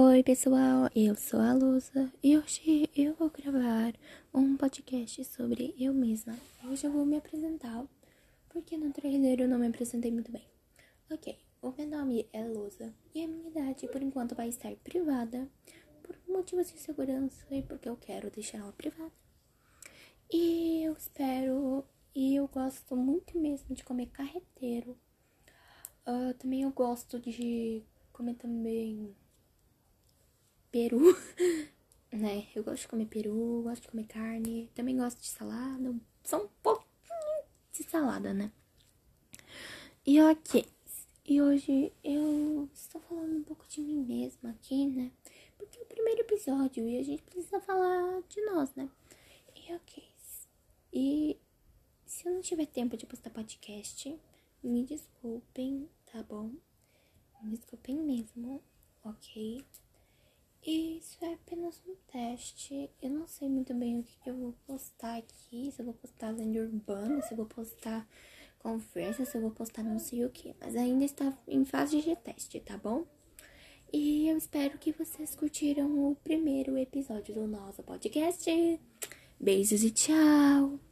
Oi, pessoal, eu sou a Lusa e hoje eu vou gravar um podcast sobre eu mesma. Hoje eu vou me apresentar, porque no trailer eu não me apresentei muito bem. Ok, o meu nome é Lusa e a minha idade por enquanto vai estar privada por motivos de segurança e porque eu quero deixar ela privada. E eu espero e eu gosto muito mesmo de comer carreteiro. Uh, também eu gosto de comer também peru, né? Eu gosto de comer peru, gosto de comer carne, também gosto de salada, só um pouquinho de salada, né? E ok, e hoje eu estou falando um pouco de mim mesma aqui, né? Porque é o primeiro episódio e a gente precisa falar de nós, né? E ok, e se eu não tiver tempo de postar podcast, me desculpem, tá bom? Me desculpem mesmo, ok? E isso é apenas um teste. Eu não sei muito bem o que, que eu vou postar aqui. Se eu vou postar lenda urbana, se eu vou postar conversa, se eu vou postar não sei o que. Mas ainda está em fase de teste, tá bom? E eu espero que vocês curtiram o primeiro episódio do nosso podcast. Beijos e tchau!